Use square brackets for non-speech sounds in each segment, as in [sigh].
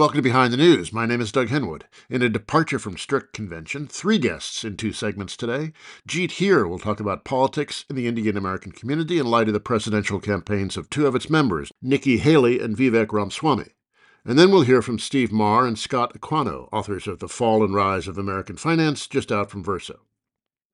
welcome to Behind the News. My name is Doug Henwood. In a departure from strict convention, three guests in two segments today. Jeet Heer will talk about politics in the Indian American community in light of the presidential campaigns of two of its members, Nikki Haley and Vivek Ramaswamy. And then we'll hear from Steve Maher and Scott Aquanno, authors of The Fall and Rise of American Finance, just out from Verso.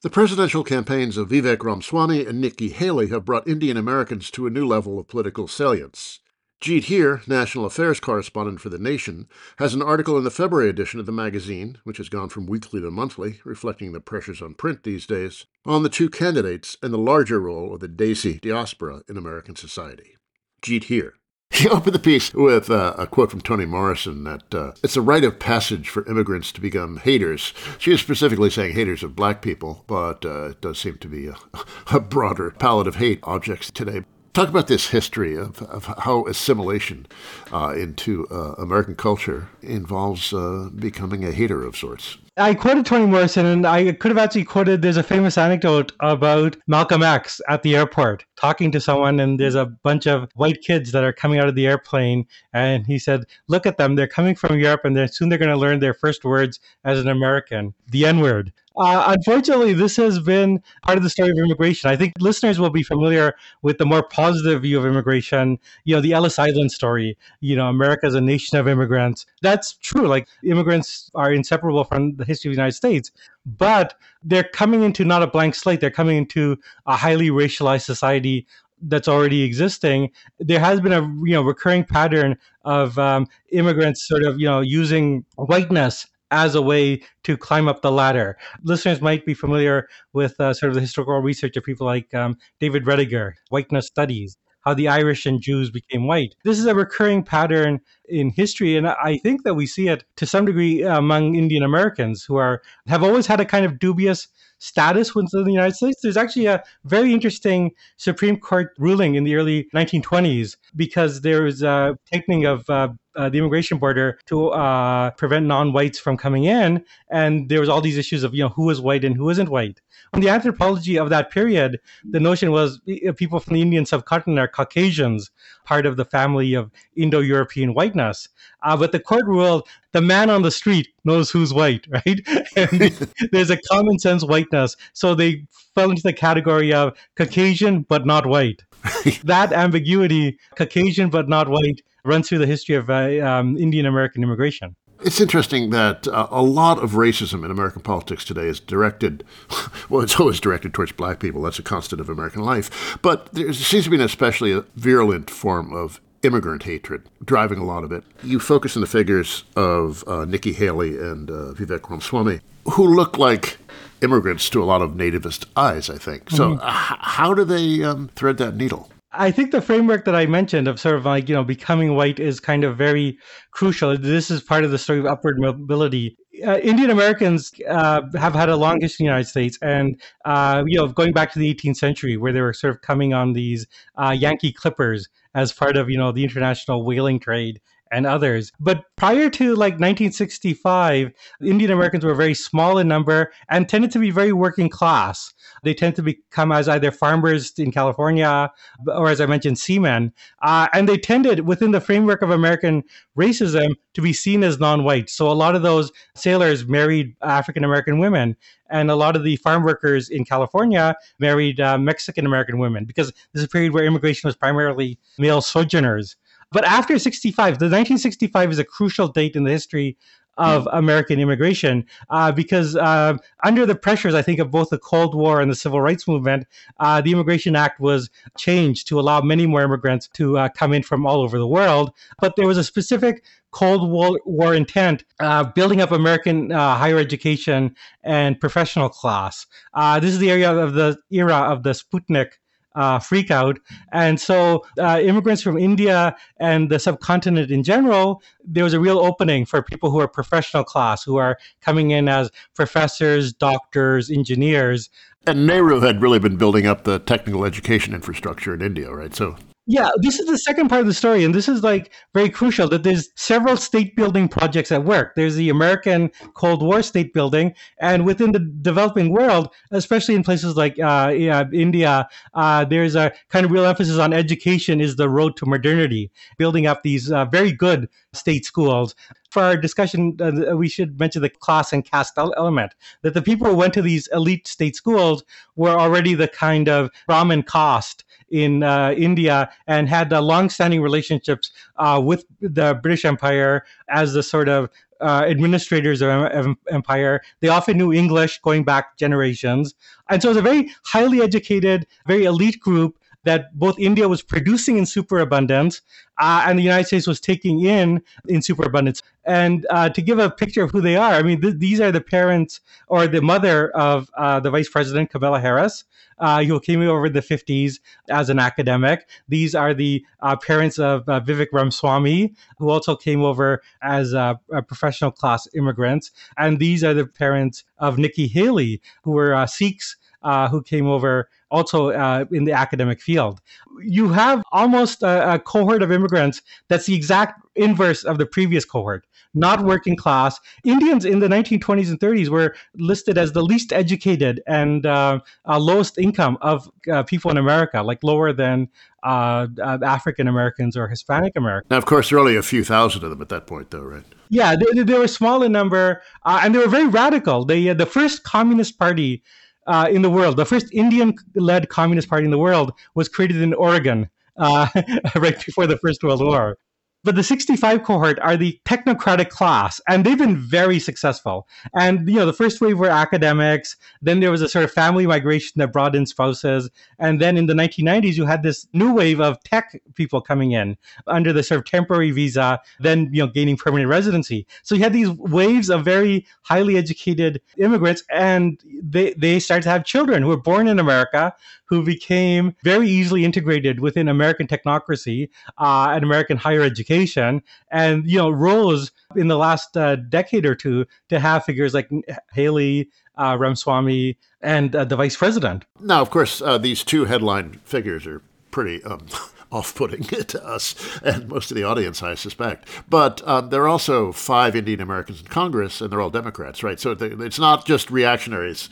The presidential campaigns of Vivek Ramaswamy and Nikki Haley have brought Indian Americans to a new level of political salience. Jeet Heer, national affairs correspondent for The Nation, has an article in the February edition of the magazine, which has gone from weekly to monthly, reflecting the pressures on print these days, on the two candidates and the larger role of the Desi diaspora in American society. Jeet Heer. He opened the piece with uh, a quote from Toni Morrison that uh, it's a rite of passage for immigrants to become haters. She is specifically saying haters of black people, but uh, it does seem to be a, [laughs] a broader palette of hate objects today. Talk about this history of, of how assimilation uh, into uh, American culture involves uh, becoming a hater of sorts. I quoted Toni Morrison, and I could have actually quoted. There's a famous anecdote about Malcolm X at the airport talking to someone, and there's a bunch of white kids that are coming out of the airplane, and he said, "Look at them; they're coming from Europe, and they're, soon they're going to learn their first words as an American, the N word." Uh, unfortunately, this has been part of the story of immigration. I think listeners will be familiar with the more positive view of immigration. You know, the Ellis Island story. You know, America is a nation of immigrants. That's true. Like immigrants are inseparable from the history of the United States, but they're coming into not a blank slate. They're coming into a highly racialized society that's already existing, there has been a you know recurring pattern of um, immigrants sort of you know using whiteness as a way to climb up the ladder. Listeners might be familiar with uh, sort of the historical research of people like um, David Roediger, Whiteness Studies, how the Irish and Jews became white. This is a recurring pattern in history, and I think that we see it to some degree among Indian Americans who are have always had a kind of dubious status within the United States. There's actually a very interesting Supreme Court ruling in the early 1920s because there was a tightening of uh, uh, the immigration border to uh, prevent non-whites from coming in, and there was all these issues of you know who is white and who isn't white. On the anthropology of that period, the notion was people from the Indian subcontinent are Caucasians, part of the family of Indo-European whiteness. Uh, but the court ruled the man on the street knows who's white, [laughs] right? and [laughs] there's a common sense whiteness, so they fell into the category of Caucasian but not white. [laughs] that ambiguity, Caucasian but not white, runs through the history of uh, um, Indian American immigration. It's interesting that uh, a lot of racism in American politics today is directed, [laughs] well, it's always directed towards black people. That's a constant of American life. But there seems to be an especially virulent form of immigrant hatred driving a lot of it. You focus on the figures of uh, Nikki Haley and uh, Vivek Ramaswamy, who look like immigrants to a lot of nativist eyes, I think. So, mm-hmm. h- how do they um, thread that needle? I think the framework that I mentioned of sort of like, you know, becoming white is kind of very crucial. This is part of the story of upward mobility. Uh, Indian Americans uh, have had a long history in the United States, and uh, you know, going back to the 18th century, where they were sort of coming on these uh, Yankee clippers as part of you know the international whaling trade and others. But prior to like 1965, Indian Americans were very small in number and tended to be very working class. They tend to become as either farmers in California or, as I mentioned, seamen. Uh, and they tended, within the framework of American racism, to be seen as non white. So a lot of those sailors married African American women. And a lot of the farm workers in California married uh, Mexican American women because this is a period where immigration was primarily male sojourners. But after 65, the 1965 is a crucial date in the history of American immigration uh, because uh, under the pressures, I think, of both the Cold War and the Civil Rights Movement, uh, the Immigration Act was changed to allow many more immigrants to uh, come in from all over the world. But there was a specific Cold War, War intent, uh, building up American uh, higher education and professional class. this is the area of the era of the Sputnik uh, freak out. And so, uh, immigrants from India and the subcontinent in general, there was a real opening for people who are professional class, who are coming in as professors, doctors, engineers. And Nehru had really been building up the technical education infrastructure in India, right? So Yeah, this is the second part of the story, and this is like very crucial that there's several state building projects at work. There's the American Cold War state building, and within the developing world, especially in places like uh, yeah, India, uh, there's a kind of real emphasis on education is the road to modernity, building up these uh, very good state schools. For our discussion, uh, we should mention the class and caste element that the people who went to these elite state schools were already the kind of Brahmin caste in uh, India and had uh, long-standing relationships uh, with the British Empire as the sort of uh, administrators of, of, empire. They often knew English going back generations, and so it was a very highly educated, very elite group that both India was producing in superabundance uh, and the United States was taking in in superabundance. And uh, to give a picture of who they are, I mean, th- these are the parents or the mother of uh, the Vice President Kamala Harris, uh, who came over in the 50s as an academic. These are the uh, parents of uh, Vivek Ramaswamy, who also came over as a professional class immigrants. And these are the parents of Nikki Haley, who were Sikhs uh, who came over also uh, in the academic field. You have almost a, a, cohort of immigrants that's the exact inverse of the previous cohort, not working class. Indians in the 1920s and 30s were listed as the least educated and uh, uh lowest income of uh, people in America, like lower than uh, African Americans or Hispanic Americans. Now, of course, there are only a few thousand of them at that point, though, right? Yeah, they, they were small in number, and they were very radical. They, the first Communist Party uh, in the world. The first Indian-led communist party in the world was created in Oregon uh, [laughs] right before the First World War. But the 65 cohort are the technocratic class, and they've been very successful. And you know, the first wave were academics. Then there was a sort of family migration that brought in spouses, and then in the 1990s, you had this new wave of tech people coming in under the sort of temporary visa, then you know, gaining permanent residency. So you had these waves of very highly educated immigrants, and they they started to have children who were born in America, who became very easily integrated within American technocracy uh, and American higher education, and you know rose in the last uh, decade or two to have figures like Haley, uh, Ramaswamy, and uh, the vice president. Now, of course, uh, these two headline figures are pretty. Um, [laughs] off-putting [laughs] to us and most of the audience, I suspect. But um, there are also five Indian Americans in Congress, and they're all Democrats, right? So it's not just reactionaries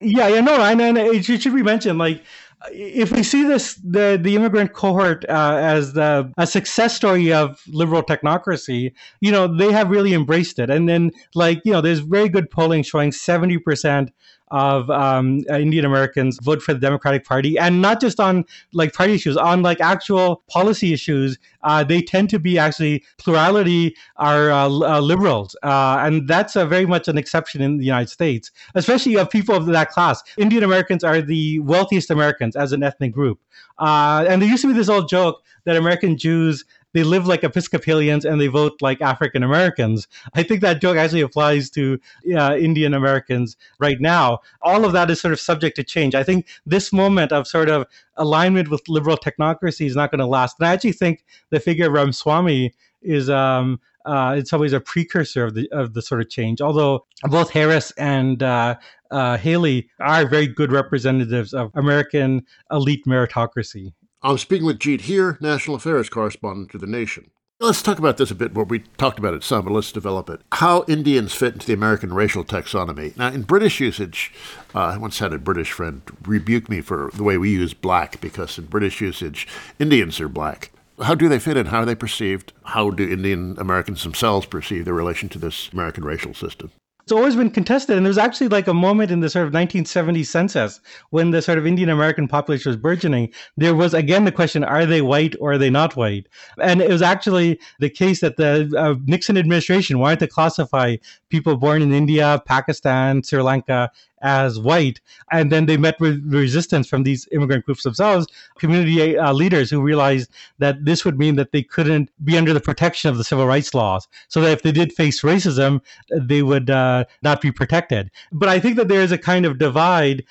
yeah, yeah, no, and, and it should be mentioned, like, if we see this the the immigrant cohort uh, as the a success story of liberal technocracy, you know they have really embraced it. And then like you know, there's very good polling showing seventy percent of um, Indian Americans vote for the Democratic Party, and not just on like party issues, on like actual policy issues. Uh, they tend to be actually plurality are uh, uh, liberals, uh, and that's very much an exception in the United States, especially of people of that class. Indian Americans are the wealthiest Americans as an ethnic group, uh, and there used to be this old joke that American Jews they live like Episcopalians and they vote like African Americans. I think that joke actually applies to uh, Indian Americans right now. All of that is sort of subject to change. I think this moment of sort of alignment with liberal technocracy is not going to last. And I actually think the figure of Ramaswamy is um, uh, in some ways a precursor of the of the sort of change. Although both Harris and uh, uh, Haley are very good representatives of American elite meritocracy. I'm speaking with Jeet Heer, National Affairs Correspondent to The Nation. Let's talk about this a bit more. We talked about it some, but let's develop it. How Indians fit into the American racial taxonomy. Now, in British usage, uh, I once had a British friend rebuke me for the way we use black, because in British usage, Indians are black. How do they fit in? How are they perceived? How do Indian Americans themselves perceive their relation to this American racial system? It's always been contested. And there was actually like a moment in the sort of 1970 census when the sort of Indian American population was burgeoning. There was again the question: Are they white or are they not white? And it was actually the case that the uh, Nixon administration wanted to classify people born in India, Pakistan, Sri Lanka as white. And then they met with resistance from these immigrant groups themselves, community uh, leaders who realized that this would mean that they couldn't be under the protection of the civil rights laws. So that if they did face racism, they would uh, not be protected. But I think that there is a kind of divide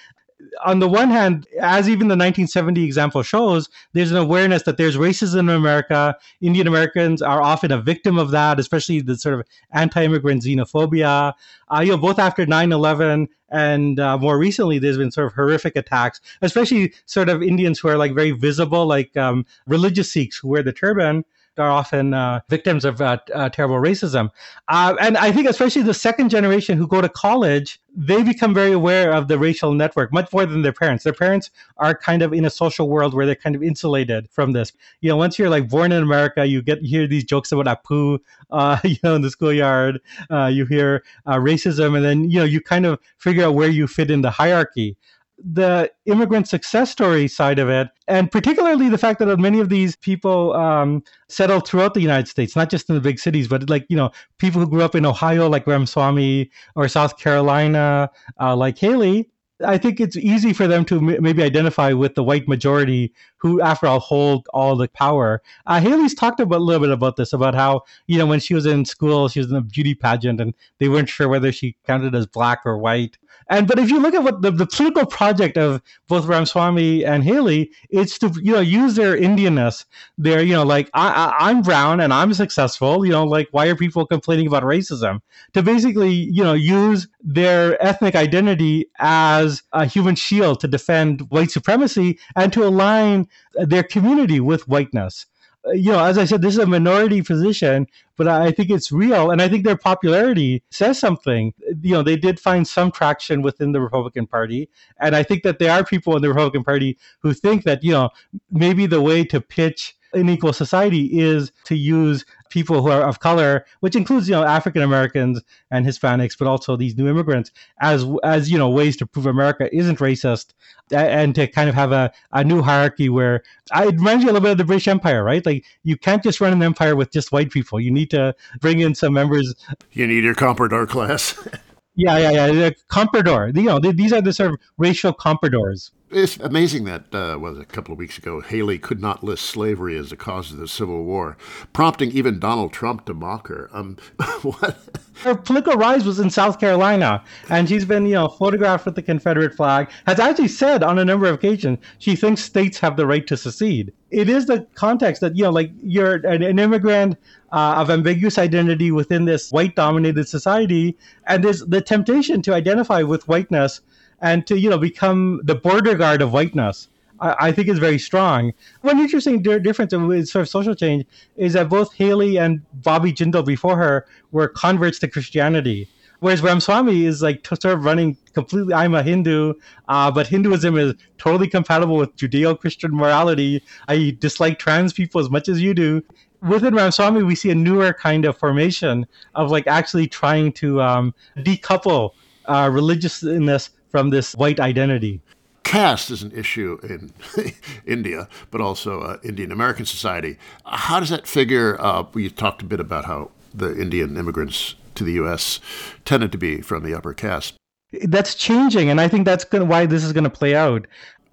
on the one hand, as even the 1970 example shows, there's an awareness that there's racism in America. Indian Americans are often a victim of that, especially the sort of anti-immigrant xenophobia. Uh, you know, both after 9/11 and uh, more recently, there's been sort of horrific attacks, especially sort of Indians who are like very visible, like um, religious Sikhs who wear the turban are often uh, victims of uh, uh, terrible racism. Uh, and I think, especially the second generation who go to college, they become very aware of the racial network much more than their parents. Their parents are kind of in a social world where they're kind of insulated from this. You know, once you're like born in America, you get you hear these jokes about Apu, uh, [laughs] you know, in the schoolyard. Uh, you hear racism, and then you know you kind of figure out where you fit in the hierarchy the immigrant success story side of it, and particularly the fact that many of these people um, settled throughout the United States, not just in the big cities, but like you know people who grew up in Ohio, like Ramaswamy, or South Carolina, uh, like Haley. I think it's easy for them to m- maybe identify with the white majority who, after all, hold all the power. Uh, Haley's talked about, a little bit about this, about how, you know, when she was in school, she was in a beauty pageant and they weren't sure whether she counted as black or white. And but if you look at what the, the political project of both Ramaswamy and Haley, it's to you know use their Indianness. They're you know like I, I, I'm brown and I'm successful. You know like why are people complaining about racism? To basically you know use their ethnic identity as a human shield to defend white supremacy and to align their community with whiteness. You know, as I said, this is a minority position, but I think it's real. And I think their popularity says something. You know, they did find some traction within the Republican Party. And I think that there are people in the Republican Party who think that, you know, maybe the way to pitch an equal society is to use people who are of color, which includes you know African Americans and Hispanics, but also these new immigrants as as you know ways to prove America isn't racist, and to kind of have a, a new hierarchy where it reminds you a little bit of the British Empire, right? Like you can't just run an empire with just white people. You need to bring in some members. You need your comprador class. [laughs] Yeah, yeah, yeah. The comprador. You know, these are the sort of racial compradors. It's amazing that, uh, was a couple of weeks ago, Haley could not list slavery as the cause of the Civil War, prompting even Donald Trump to mock her. Um, [laughs] what? Her political rise was in South Carolina, and she's been, you know, photographed with the Confederate flag. Has actually said on a number of occasions she thinks states have the right to secede. It is the context that, you know, like you're an, an immigrant uh, of ambiguous identity within this white-dominated society, and there's the temptation to identify with whiteness and to you know become the border guard of whiteness. I, think is very strong. One interesting di- difference with sort of social change is that both Haley and Bobby Jindal before her were converts to Christianity. Whereas Ramaswamy is like sort of running completely. I'm a Hindu, uh, but Hinduism is totally compatible with Judeo-Christian morality. I dislike trans people as much as you do. Within Ramaswamy, we see a newer kind of formation of like actually trying to um, decouple uh, religiousness from this white identity. Caste is an issue in [laughs] India, but also uh, Indian American society. How does that figure? Uh, we talked a bit about how the Indian immigrants to the U.S. tended to be from the upper caste. That's changing, and I think that's gonna, why this is going to play out.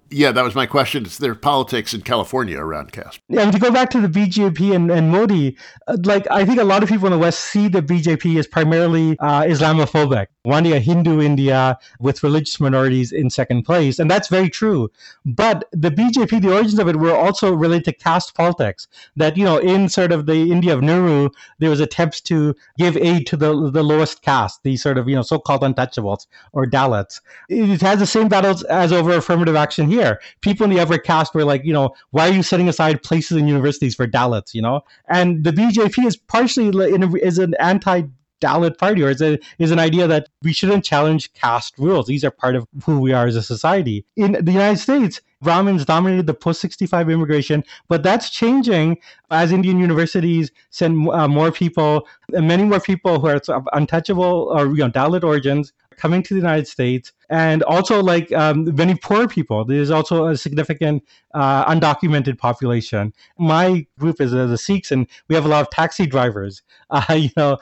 Yeah, that was my question. It's their politics in California around caste. Yeah, and to go back to the BJP and, and Modi, uh, like I think a lot of people in the West see the BJP as primarily uh, Islamophobic, wanting a Hindu India with religious minorities in second place, and that's very true. But the BJP, the origins of it were also related to caste politics. That you know, in sort of the India of Nehru, there was attempts to give aid to the the lowest caste, these sort of you know so-called untouchables or Dalits. It has the same battles as over affirmative action here here. People in the upper caste were like, you know, why are you setting aside places in universities for Dalits, you know? And the BJP is partially a, is an anti Dalit party, or is, a, is an idea that we shouldn't challenge caste rules. These are part of who we are as a society. In the United States, Brahmins dominated the post 65 immigration, but that's changing as Indian universities send uh, more people, many more people who are untouchable or you know, Dalit origins coming to the United States, and also like um, many poor people. There's also a significant uh, undocumented population. My group is uh, the Sikhs, and we have a lot of taxi drivers. [laughs] Uh, you know,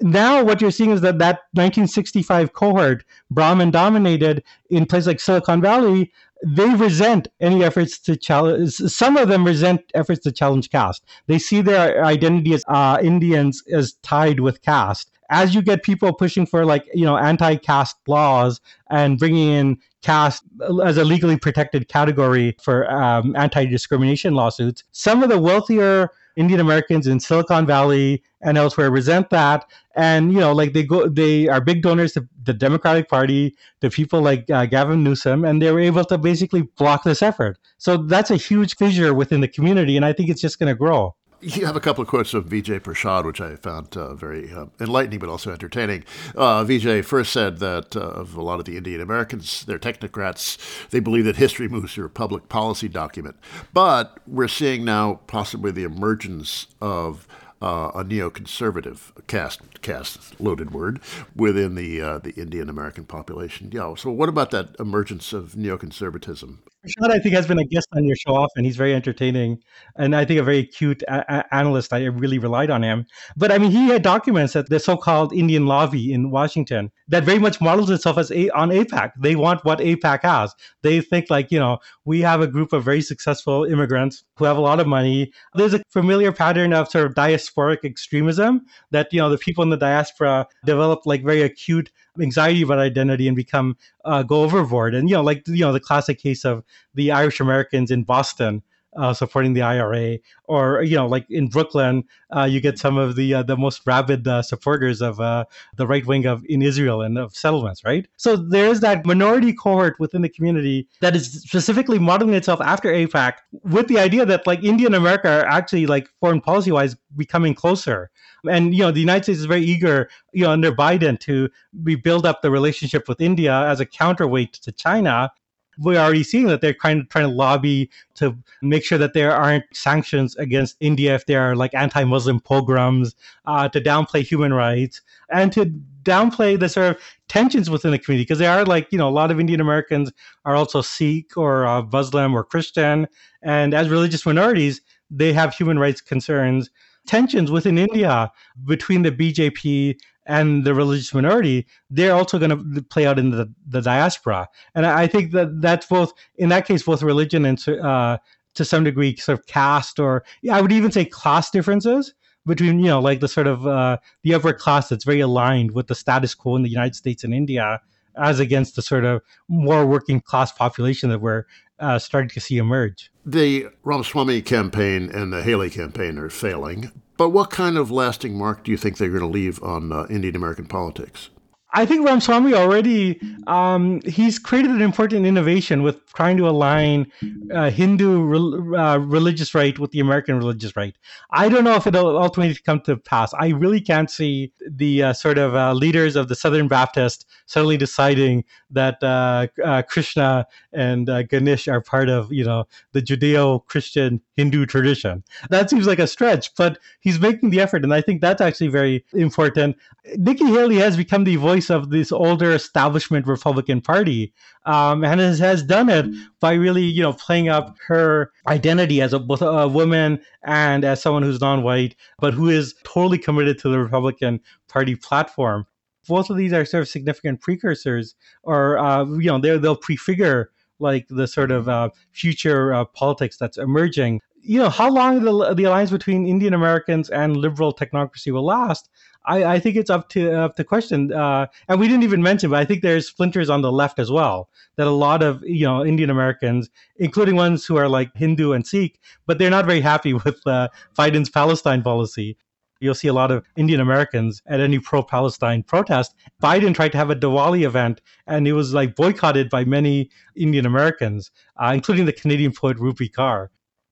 now what you're seeing is that that 1965 cohort, Brahmin dominated in places like Silicon Valley, they resent any efforts to challenge. Some of them resent efforts to challenge caste. They see their identity as uh, Indians as tied with caste, as you get people pushing for like you know anti-caste laws and bringing in caste as a legally protected category for um, anti-discrimination lawsuits some of the wealthier indian americans in silicon valley and elsewhere resent that. And you know like they go they are big donors to the democratic party to people like uh, gavin newsom and they were able to basically block this effort. So that's a huge fissure within the community and i think it's just going to grow you have a couple of quotes of Vijay Prashad, which I found uh, very uh, enlightening but also entertaining. Uh, Vijay first said that uh, of a lot of the Indian Americans, they're technocrats. They believe that history moves through a public policy document. But we're seeing now possibly the emergence of uh, a neoconservative caste, caste loaded word within the uh, the Indian American population. Yeah. So, what about that emergence of neoconservatism? Prashad, I think, has been a guest on your show often. He's very entertaining, and I think a very cute a- a- analyst. I really relied on him. But I mean, he had documents that the so-called Indian lobby in Washington that very much models itself as a- on AIPAC. They want what AIPAC has. They think like you know we have a group of very successful immigrants who have a lot of money. There's a familiar pattern of sort of diasporic extremism that you know the people in the diaspora develop like very acute anxiety about identity and become uh, go overboard. And you know, like you know, the classic case of the Irish Americans in Boston uh, supporting the IRA, or you know, like in Brooklyn, uh, you get some of the uh, the most rabid uh, supporters of uh, the right wing of in Israel and of settlements, right? So there is that minority cohort within the community that is specifically modeling itself after AIPAC, with the idea that like India and America are actually like foreign policy wise becoming closer. And you know, the United States is very eager, you know, under Biden to rebuild up the relationship with India as a counterweight to China we're already seeing that they're kind of trying to lobby to make sure that there aren't sanctions against India if there are like anti-Muslim pogroms, uh, to downplay human rights, and to downplay the sort of tensions within the community because there are like you know a lot of Indian Americans are also Sikh or uh, Muslim or Christian, and as religious minorities, they have human rights concerns. Tensions within India between the BJP and the religious minority, they're also going to play out in the, the diaspora. And I think that that's both, in that case, both religion and uh, to some degree sort of caste or I would even say class differences between, you know, like the sort of uh, the upper class that's very aligned with the status quo in the United States and India as against the sort of more working class population that we're uh, starting to see emerge. The Ramaswamy campaign and the Haley campaign are failing, but what kind of lasting mark do you think they're going to leave on uh, Indian American politics? I think Ramaswamy already um, he's created an important innovation with trying to align uh, Hindu re- uh, religious right with the American religious right. I don't know if it'll ultimately come to pass. I really can't see the uh, sort of uh, leaders of the Southern Baptist suddenly deciding that uh, uh, Krishna and Ganesh are part of you know the Judeo-Christian Hindu tradition. That seems like a stretch, but he's making the effort, and I think that's actually very important. Nikki Haley has become the voice voice of this older establishment Republican Party, um, and has, has done it by really, you know, playing up her identity as a, both a woman and as someone who's non-white, but who is totally committed to the Republican Party platform. Both of these are sort of significant precursors, or uh, you know, they'll prefigure like the sort of uh, future uh, politics that's emerging. You know, how long the, the alliance between Indian Americans and liberal technocracy will last, I, I think it's up to up to question. Uh, and we didn't even mention, but I think there's splinters on the left as well. That a lot of you know Indian Americans, including ones who are like Hindu and Sikh, but they're not very happy [laughs] with uh, Biden's Palestine policy. You'll see a lot of Indian Americans at any pro-Palestine protest. Biden tried to have a Diwali event, and it was like boycotted by many Indian Americans, uh, including the Canadian poet Rupi Kaur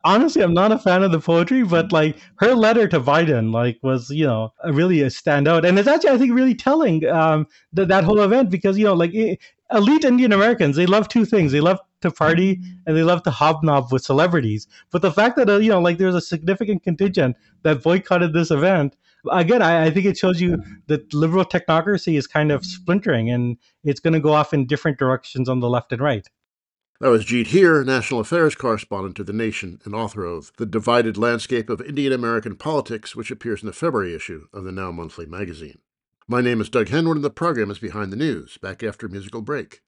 honestly, I'm not a fan of the poetry, but like her letter to Biden, like was you know really a standout, and it's actually I think really telling um, that that whole event because you know like elite Indian Americans they love two things: they love to party and they love to hobnob with celebrities. But the fact that uh, you know like there's a significant contingent that boycotted this event. Again, I, I think it shows you that liberal technocracy is kind of splintering and it's going to go off in different directions on the left and right. That was Jeet Heer, National Affairs correspondent to The Nation and author of The Divided Landscape of Indian American Politics, which appears in the February issue of the Now Monthly magazine. My name is Doug Henwood, and the program is Behind the News, back after a musical break.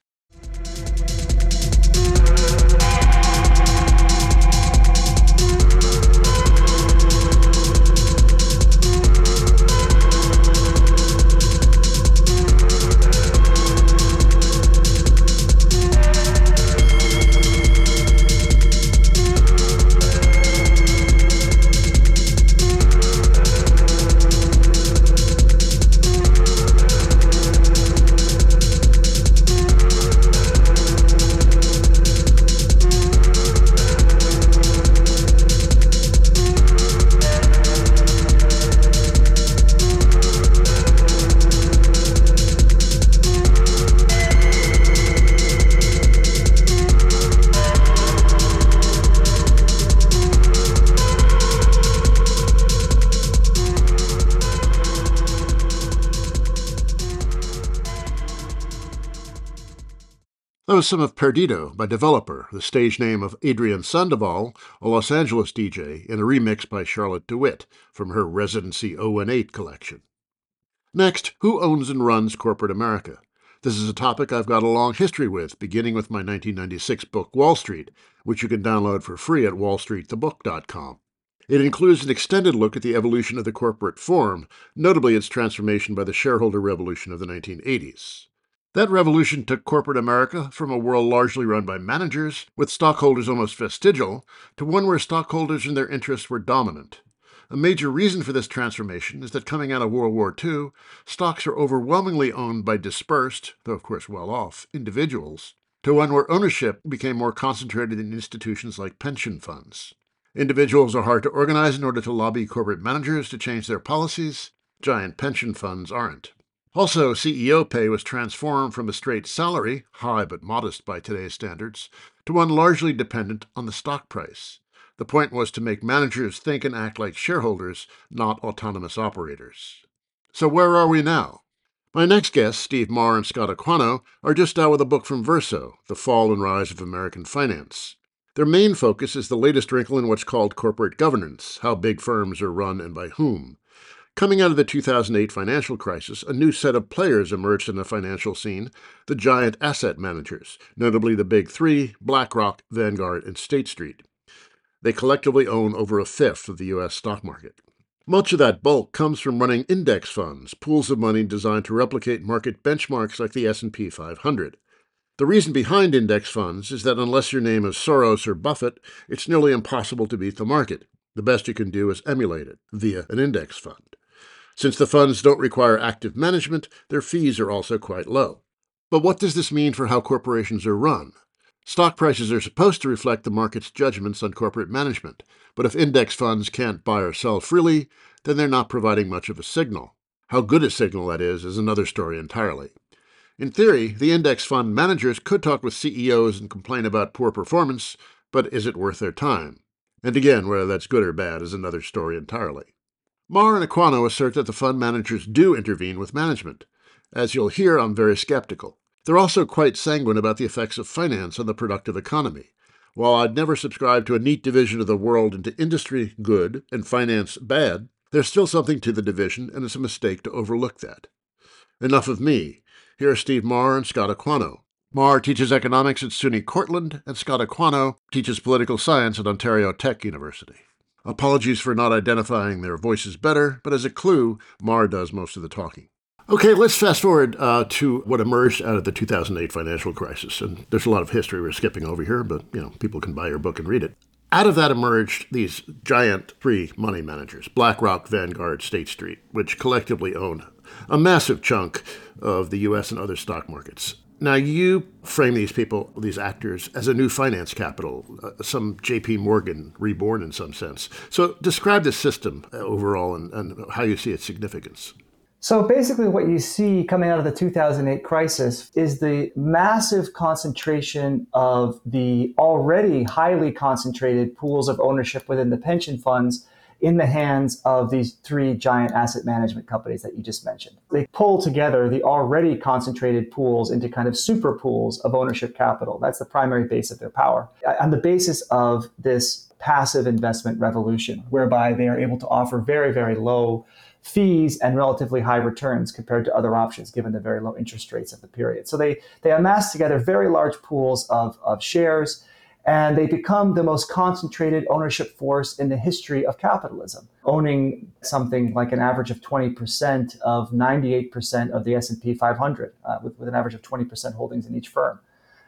Chose of Perdido by Developer, the stage name of Adrian Sandoval, a Los Angeles DJ, in a remix by Charlotte de Witte from her Residency 018 collection. Next, who owns and runs corporate America? This is a topic I've got a long history with, beginning with my 1996 book Wall Street, which you can download for free at wallstreetthebook.com. It includes an extended look at the evolution of the corporate form, notably its transformation by the shareholder revolution of the 1980s. That revolution took corporate America from a world largely run by managers, with stockholders almost vestigial, to one where stockholders and their interests were dominant. A major reason for this transformation is that coming out of World War II, stocks are overwhelmingly owned by dispersed, though of course well off, individuals, to one where ownership became more concentrated in institutions like pension funds. Individuals are hard to organize in order to lobby corporate managers to change their policies. Giant pension funds aren't. Also, CEO pay was transformed from a straight salary, high but modest by today's standards, to one largely dependent on the stock price. The point was to make managers think and act like shareholders, not autonomous operators. So, where are we now? My next guests, Steve Maher and Scott Aquanno, are just out with a book from Verso, The Fall and Rise of American Finance. Their main focus is the latest wrinkle in what's called corporate governance, how big firms are run and by whom. Coming out of the 2008 financial crisis, a new set of players emerged in the financial scene the giant asset managers, notably the big three BlackRock, Vanguard, and State Street. They collectively own over a fifth of the U.S. stock market. Much of that bulk comes from running index funds, pools of money designed to replicate market benchmarks like the S&P 500. The reason behind index funds is that unless your name is Soros or Buffett, it's nearly impossible to beat the market. The best you can do is emulate it via an index fund. Since the funds don't require active management, their fees are also quite low. But what does this mean for how corporations are run? Stock prices are supposed to reflect the market's judgments on corporate management, but if index funds can't buy or sell freely, then they're not providing much of a signal. How good a signal that is is another story entirely. In theory, the index fund managers could talk with CEOs and complain about poor performance, but is it worth their time? And again, whether that's good or bad is another story entirely. Maher and Aquanno assert that the fund managers do intervene with management. As you'll hear, I'm very skeptical. They're also quite sanguine about the effects of finance on the productive economy. While I'd never subscribe to a neat division of the world into industry good and finance bad, there's still something to the division, and it's a mistake to overlook that. Enough of me. Here are Steve Maher and Scott Aquanno. Maher teaches economics at SUNY Cortland, and Scott Aquanno teaches political science at Ontario Tech University. Apologies for not identifying their voices better, but as a clue, Maher does most of the talking. Okay, let's fast forward uh, to what emerged out of the 2008 financial crisis. And there's a lot of history we're skipping over here, but you know, people can buy your book and read it. Out of that emerged these giant three money managers BlackRock, Vanguard, State Street, which collectively own a massive chunk of the US and other stock markets. Now, you frame these people, these actors, as a new finance capital, uh, some JP Morgan reborn in some sense. So, describe the system uh, overall and, and how you see its significance. So basically, what you see coming out of the 2008 crisis is the massive concentration of the already highly concentrated pools of ownership within the pension funds in the hands of these three giant asset management companies that you just mentioned. They pull together the already concentrated pools into kind of super pools of ownership capital. That's the primary base of their power. Uh, on the basis of this passive investment revolution, whereby they are able to offer very, very low fees and relatively high returns compared to other options, given the very low interest rates of the period. So they, they amass together very large pools of, of shares and they become the most concentrated ownership force in the history of capitalism, owning something like an average of 20% of 98% of the S&P 500, uh, with, with, an average of 20% holdings in each firm.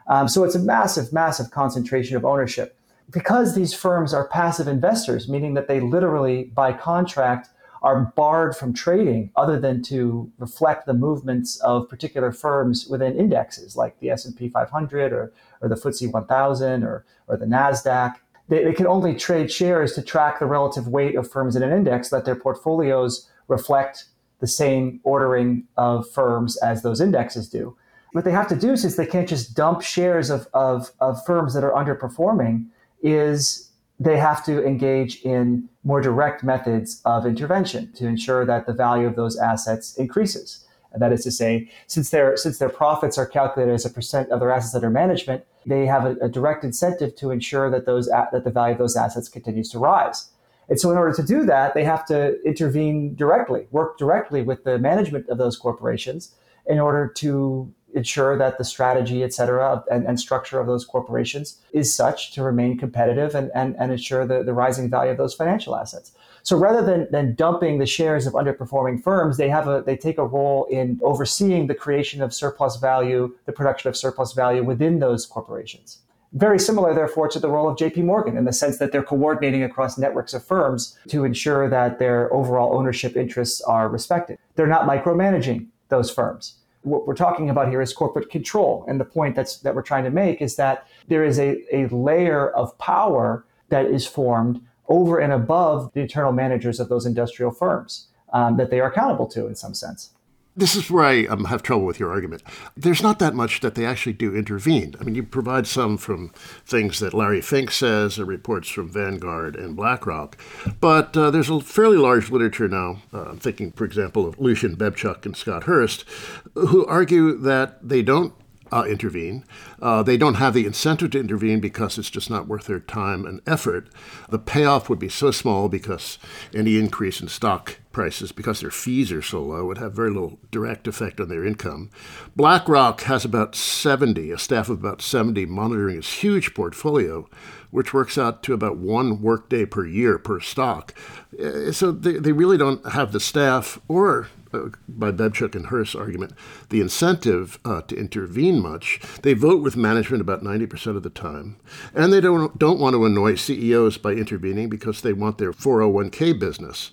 Um, so it's a massive, massive concentration of ownership. Because these firms are passive investors, meaning that they literally, by contract, are barred from trading other than to reflect the movements of particular firms within indexes like the S&P 500 or, or the FTSE 1000 or, or the NASDAQ. They, they can only trade shares to track the relative weight of firms in an index, that their portfolios reflect the same ordering of firms as those indexes do. What they have to do, since they can't just dump shares of, of, of firms that are underperforming, is they have to engage in more direct methods of intervention to ensure that the value of those assets increases. And that is to say, since their since their profits are calculated as a percent of their assets under management, they have a, a direct incentive to ensure that those that the value of those assets continues to rise. And so, in order to do that, they have to intervene directly, work directly with the management of those corporations in order to ensure that the strategy, et cetera, and, and structure of those corporations is such to remain competitive and, and, and ensure the, the rising value of those financial assets. So rather than, than dumping the shares of underperforming firms, they have a they take a role in overseeing the creation of surplus value, the production of surplus value within those corporations. Very similar, therefore, to the role of JP Morgan in the sense that they're coordinating across networks of firms to ensure that their overall ownership interests are respected. They're not micromanaging those firms. What we're talking about here is corporate control. And the point that's, that we're trying to make is that there is a, a layer of power that is formed over and above the internal managers of those industrial firms um, that they are accountable to in some sense. This is where I um, have trouble with your argument. There's not that much that they actually do intervene. I mean, you provide some from things that Larry Fink says, or reports from Vanguard and BlackRock, but uh, there's a fairly large literature now. Uh, I'm thinking, for example, of Lucian Bebchuk and Scott Hirst, who argue that they don't uh, intervene. Uh, they don't have the incentive to intervene because it's just not worth their time and effort. The payoff would be so small because any increase in stock prices, because their fees are so low, would have very little direct effect on their income. BlackRock has about 70, a staff of about 70, monitoring its huge portfolio, which works out to about one workday per year per stock. Uh, so they, they really don't have the staff or by Bebchuk and Hirst's argument, the incentive uh, to intervene much. They vote with management about 90% of the time. And they don't, don't want to annoy CEOs by intervening because they want their 401k business.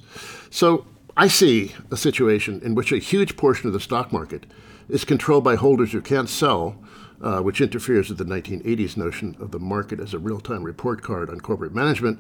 So I see a situation in which a huge portion of the stock market is controlled by holders who can't sell. Uh, which interferes with the 1980s notion of the market as a real time report card on corporate management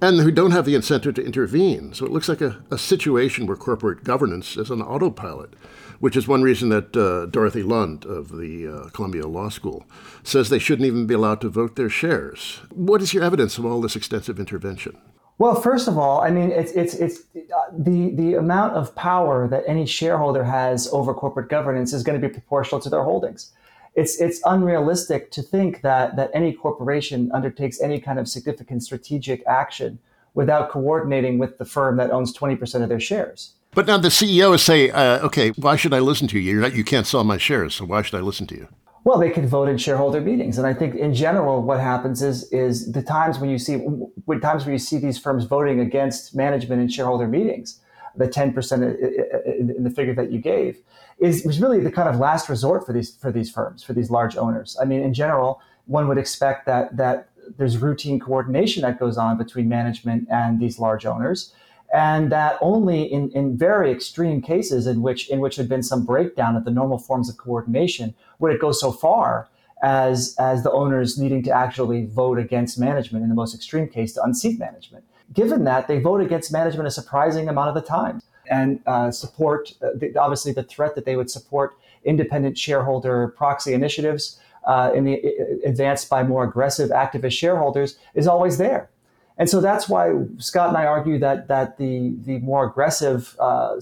and who don't have the incentive to intervene. So it looks like a, a situation where corporate governance is on autopilot, which is one reason that uh, Dorothy Lund of the uh, Columbia Law School says they shouldn't even be allowed to vote their shares. What is your evidence of all this extensive intervention? Well, first of all, I mean, it's it's it's uh, the the amount of power that any shareholder has over corporate governance is going to be proportional to their holdings it's it's unrealistic to think that that any corporation undertakes any kind of significant strategic action without coordinating with the firm that owns 20% of their shares. But now the CEO is say, uh, okay, why should I listen to you? You're not, you can't sell my shares, so why should I listen to you? Well, they can vote in shareholder meetings, and I think in general, what happens is is the times when you see when times when you see these firms voting against management in shareholder meetings, the 10% in the figure that you gave, is was really the kind of last resort for these for these firms for these large owners. I mean, in general, one would expect that that there's routine coordination that goes on between management and these large owners, and that only in, in very extreme cases in which in which had been some breakdown of the normal forms of coordination would it go so far as as the owners needing to actually vote against management in the most extreme case to unseat management. Given that they vote against management a surprising amount of the time and uh, support uh, the, obviously the threat that they would support independent shareholder proxy initiatives uh, in the, advanced by more aggressive activist shareholders is always there. And so that's why Scott and I argue that that the the more aggressive, uh,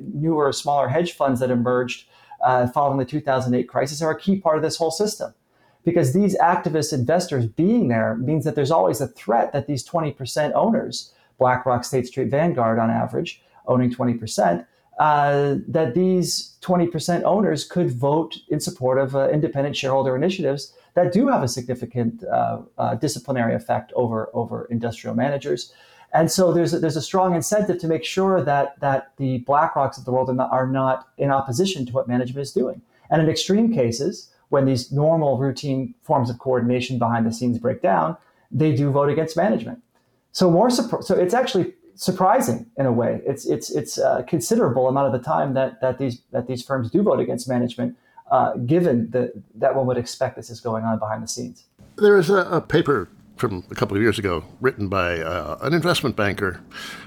newer, smaller hedge funds that emerged uh, following the 2008 crisis are a key part of this whole system, because these activist investors being there means that there's always a threat that these 20% owners, BlackRock, State Street, Vanguard, on average, owning 20%, uh, that these 20% owners could vote in support of uh, independent shareholder initiatives that do have a significant uh, uh, disciplinary effect over, over industrial managers. And so there's a, there's a strong incentive to make sure that, that the BlackRocks of the world are not, are not in opposition to what management is doing. And in extreme cases, when these normal routine forms of coordination behind the scenes break down, they do vote against management. So more so it's actually surprising in a way. It's it's it's a considerable amount of the time that that these that these firms do vote against management, uh, given that that one would expect this is going on behind the scenes. There is a, a paper from a couple of years ago written by uh, an investment banker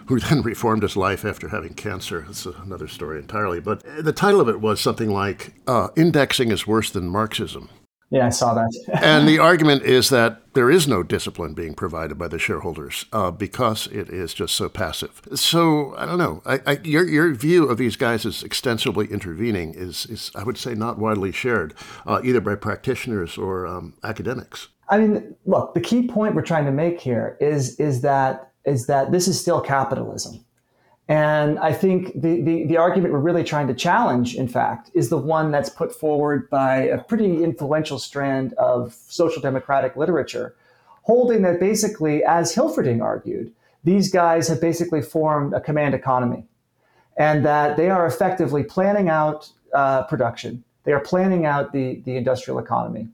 who then [laughs] reformed his life after having cancer. That's another story entirely. But the title of it was something like uh, "Indexing is worse than Marxism." Yeah, I saw that. [laughs] and the argument is that there is no discipline being provided by the shareholders uh, because it is just so passive. So I don't know. I, I, your your view of these guys as extensively intervening is is I would say not widely shared uh, either by practitioners or um, academics. I mean, look, the key point we're trying to make here is is that is that this is still capitalism. And I think the, the, the, argument we're really trying to challenge, in fact, is the one that's put forward by a pretty influential strand of social democratic literature, holding that basically, as Hilferding argued, these guys have basically formed a command economy and that they are effectively planning out uh, production. They are planning out the, the industrial economy.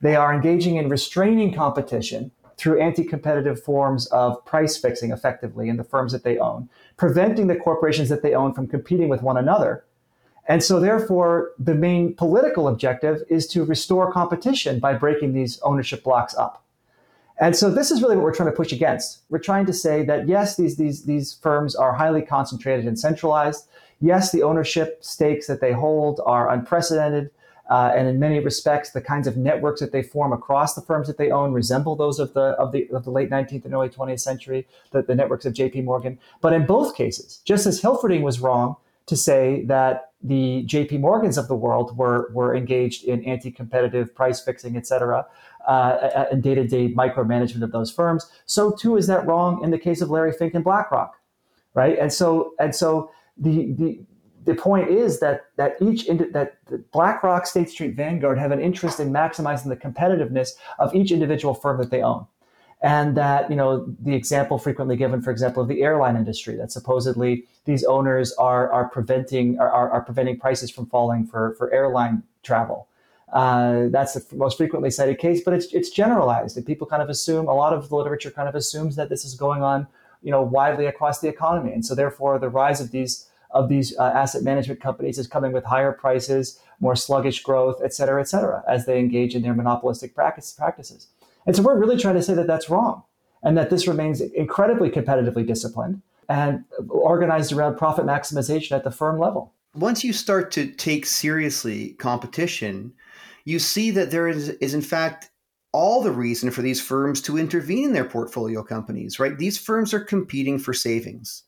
They are engaging in restraining competition through anti competitive forms of price fixing effectively in the firms that they own, preventing the corporations that they own from competing with one another. And so, therefore, the main political objective is to restore competition by breaking these ownership blocks up. And so, this is really what we're trying to push against. We're trying to say that yes, these, these, these firms are highly concentrated and centralized. Yes, the ownership stakes that they hold are unprecedented. Uh, and in many respects, the kinds of networks that they form across the firms that they own resemble those of the of the, of the late 19th and early 20th century, the, the networks of J.P. Morgan. But in both cases, just as Hilferding was wrong to say that the J.P. Morgans of the world were were engaged in anti-competitive price fixing, et cetera, uh, and day-to-day micromanagement of those firms, so too is that wrong in the case of Larry Fink and BlackRock, right? And so and so the the the point is that that each that BlackRock, State Street, Vanguard have an interest in maximizing the competitiveness of each individual firm that they own, and that you know the example frequently given, for example, of the airline industry, that supposedly these owners are are preventing are, are preventing prices from falling for for airline travel. Uh, that's the most frequently cited case, but it's it's generalized, and people kind of assume a lot of the literature kind of assumes that this is going on, you know, widely across the economy, and so therefore the rise of these of these uh, asset management companies is coming with higher prices, more sluggish growth, et cetera, et cetera, as they engage in their monopolistic practice, practices. And so we're really trying to say that that's wrong and that this remains incredibly competitively disciplined and organized around profit maximization at the firm level. Once you start to take seriously competition, you see that there is, is in fact all the reason for these firms to intervene in their portfolio companies, right? These firms are competing for savings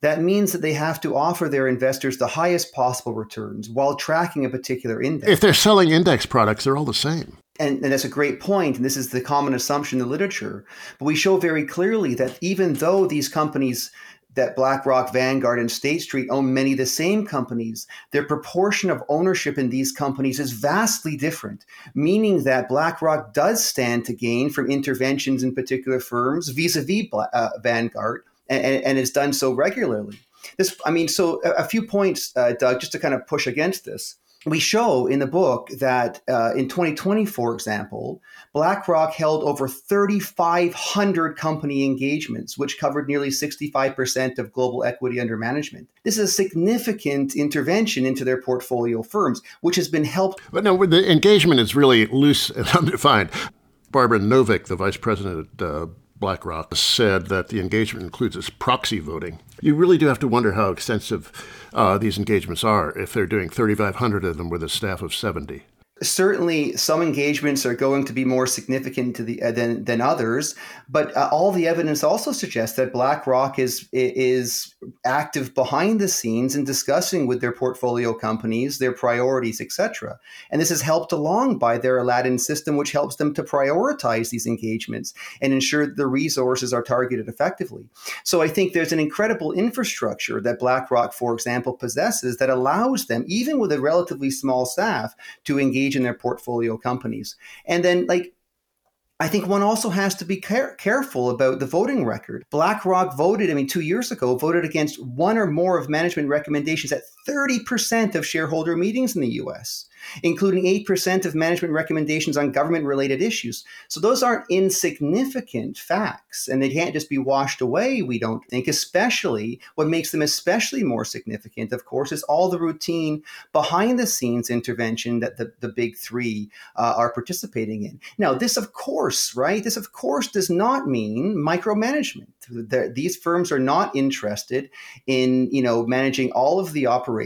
that means that they have to offer their investors the highest possible returns while tracking a particular index. If they're selling index products, they're all the same. And, and, that's a great point, and this is the common assumption in the literature. But we show very clearly that even though these companies that BlackRock, Vanguard, and State Street own many of the same companies, their proportion of ownership in these companies is vastly different, meaning that BlackRock does stand to gain from interventions in particular firms vis a vis Vanguard, and, and done so regularly. This, I mean, so a, a few points, uh, Doug, just to kind of push against this. We show in the book that uh, in 2020, for example, BlackRock held over 3,500 company engagements, which covered nearly 65% of global equity under management. This is a significant intervention into their portfolio firms, which has been helped. But no, the engagement is really loose and [laughs] undefined. Barbara Novick, the vice president at uh, BlackRock said that the engagement includes this proxy voting. You really do have to wonder how extensive uh, these engagements are if they're doing 3,500 of them with a staff of 70 certainly some engagements are going to be more significant to the uh, than than others but uh, all the evidence also suggests that BlackRock is is active behind the scenes in discussing with their portfolio companies their priorities etc and this is helped along by their Aladdin system which helps them to prioritize these engagements and ensure that the resources are targeted effectively. So i think there's an incredible infrastructure that BlackRock for example possesses that allows them even with a relatively small staff to engage in their portfolio companies. And then, like, I think one also has to be care- careful about the voting record. BlackRock voted, I mean, two years ago, voted against one or more of management recommendations at 30% of shareholder meetings in the US including 8% of management recommendations on government related issues. So those aren't insignificant facts, and they can't just be washed away, we don't think, especially what makes them especially more significant, of course, is all the routine behind the scenes intervention that the, the big three uh, are participating in. Now, this, of course, right, this, of course, does not mean micromanagement. The, these firms are not interested in, you know, managing all of the operations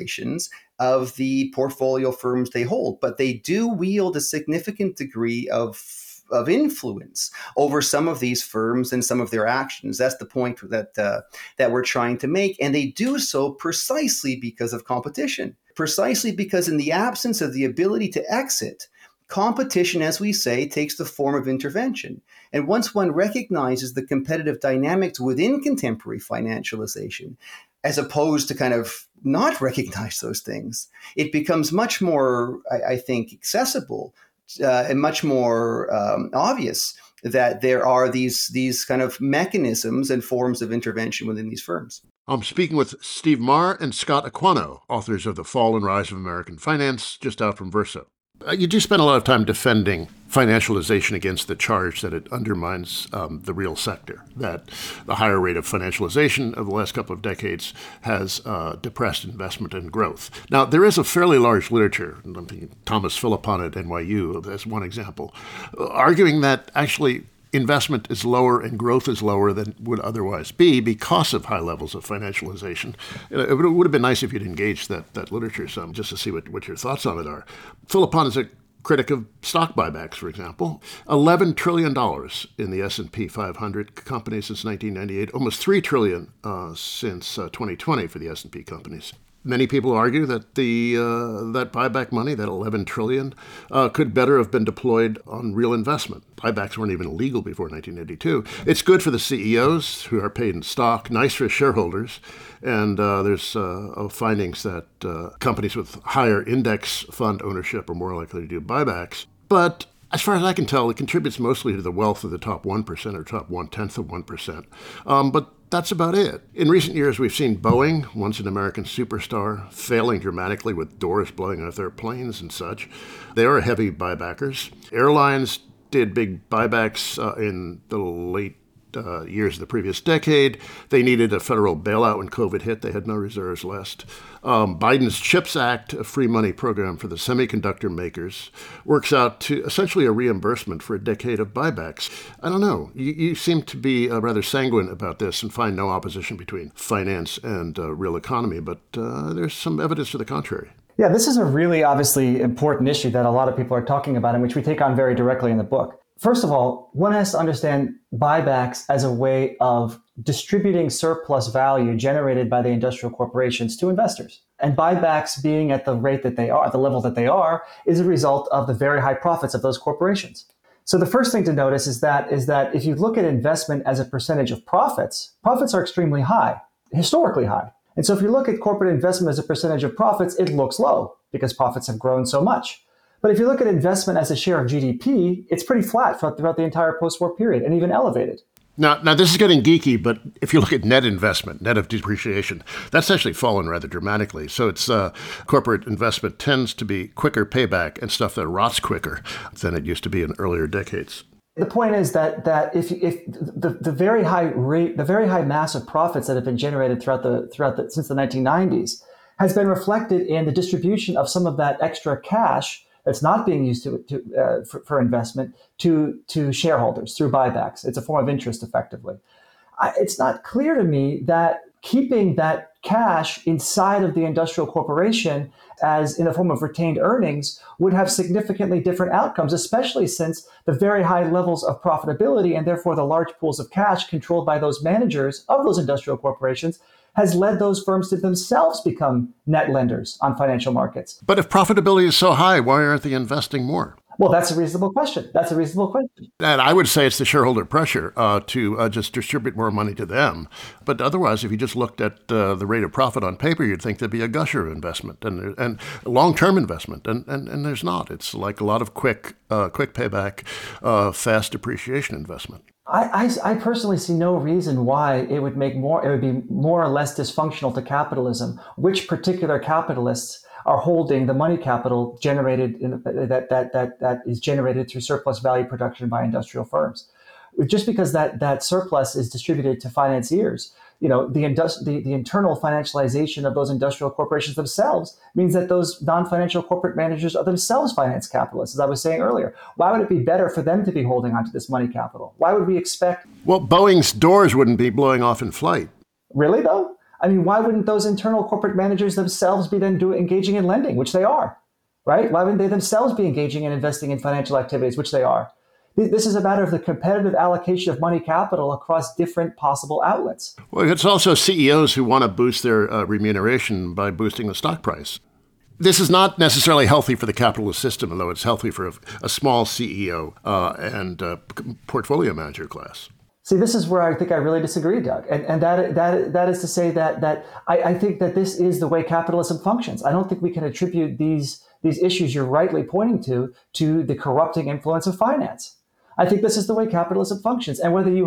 of the portfolio firms they hold, but they do wield a significant degree of of influence over some of these firms and some of their actions. That's the point that uh, that we're trying to make, and they do so precisely because of competition. Precisely because, in the absence of the ability to exit, competition, as we say, takes the form of intervention. And once one recognizes the competitive dynamics within contemporary financialization, as opposed to kind of not recognize those things, it becomes much more, I, I think, accessible uh, and much more um, obvious that there are these these kind of mechanisms and forms of intervention within these firms. I'm speaking with Steve Maher and Scott Aquanno, authors of The Fall and Rise of American Finance, just out from Verso. Uh, you do spend a lot of time defending financialization against the charge that it undermines um, the real sector, that the higher rate of financialization of the last couple of decades has uh, depressed investment and growth. Now, there is a fairly large literature, I'm thinking Thomas Philippon at NYU as one example, uh, arguing that actually investment is lower and growth is lower than would otherwise be because of high levels of financialization. It would have been nice if you'd engaged that, that literature some just to see what, what your thoughts on it are. Philippon is a critic of stock buybacks, for example. $11 trillion in the S&P 500 companies since 1998, almost 3 trillion uh, since uh, 2020 for the S&P companies. Many people argue that the uh, that buyback money, that 11 trillion, uh, could better have been deployed on real investment. Buybacks weren't even illegal before 1982. It's good for the CEOs who are paid in stock, nice for shareholders, and uh, there's uh, findings that uh, companies with higher index fund ownership are more likely to do buybacks. But as far as I can tell, it contributes mostly to the wealth of the top 1% or top one tenth of 1%. Um, but that's about it. In recent years, we've seen Boeing, once an American superstar, failing dramatically with doors blowing off their planes and such. They are heavy buybackers. Airlines did big buybacks uh, in the late uh, years of the previous decade. They needed a federal bailout when COVID hit. They had no reserves left. Um, Biden's CHIPS Act, a free money program for the semiconductor makers, works out to essentially a reimbursement for a decade of buybacks. I don't know. You, you seem to be uh, rather sanguine about this and find no opposition between finance and uh, real economy, but uh, there's some evidence to the contrary. Yeah, this is a really obviously important issue that a lot of people are talking about and which we take on very directly in the book. First of all, one has to understand buybacks as a way of distributing surplus value generated by the industrial corporations to investors. And buybacks being at the rate that they are, the level that they are, is a result of the very high profits of those corporations. So the first thing to notice is that is that if you look at investment as a percentage of profits, profits are extremely high, historically high. And so if you look at corporate investment as a percentage of profits, it looks low because profits have grown so much. But if you look at investment as a share of GDP, it's pretty flat throughout the entire post-war period and even elevated. Now, now this is getting geeky, but if you look at net investment, net of depreciation, that's actually fallen rather dramatically. So it's uh, corporate investment tends to be quicker payback and stuff that rots quicker than it used to be in earlier decades. The point is that that if if the, the very high rate, the very high mass of profits that have been generated throughout the throughout the since the 1990s has been reflected in the distribution of some of that extra cash that's not being used to, to uh, for, for, investment to to shareholders through buybacks. It's a form of interest, effectively. I, it's not clear to me that keeping that cash inside of the industrial corporation as in the form of retained earnings would have significantly different outcomes, especially since the very high levels of profitability and therefore the large pools of cash controlled by those managers of those industrial corporations has led those firms to themselves become net lenders on financial markets. But if profitability is so high, why aren't they investing more? Well, that's a reasonable question. That's a reasonable question. And I would say it's the shareholder pressure uh, to uh, just distribute more money to them. But otherwise, if you just looked at uh, the rate of profit on paper, you'd think there'd be a gusher of investment and and long term investment, and, and and there's not. It's like a lot of quick uh, quick payback, uh, fast depreciation investment. I, I, I, personally see no reason why it would make more it would be more or less dysfunctional to capitalism. Which particular capitalists are holding the money capital generated in, that, that that that is generated through surplus value production by industrial firms? Just because that that surplus is distributed to financiers you know the, industri- the, the internal financialization of those industrial corporations themselves means that those non-financial corporate managers are themselves finance capitalists as i was saying earlier why would it be better for them to be holding onto this money capital why would we expect well boeing's doors wouldn't be blowing off in flight really though I mean, why wouldn't those internal corporate managers themselves be then doing engaging in lending, which they are, right? Why wouldn't they themselves be engaging in investing in financial activities, which they are? This is a matter of the competitive allocation of money capital across different possible outlets. Well, it's also CEOs who want to boost their uh, remuneration by boosting the stock price. This is not necessarily healthy for the capitalist system, although it's healthy for a, a small CEO uh, and uh, portfolio manager class. See, this is where I think I really disagree, Doug, and and that that that is to say that that I, I think that this is the way capitalism functions. I don't think we can attribute these these issues you're rightly pointing to to the corrupting influence of finance. I think this is the way capitalism functions, and whether you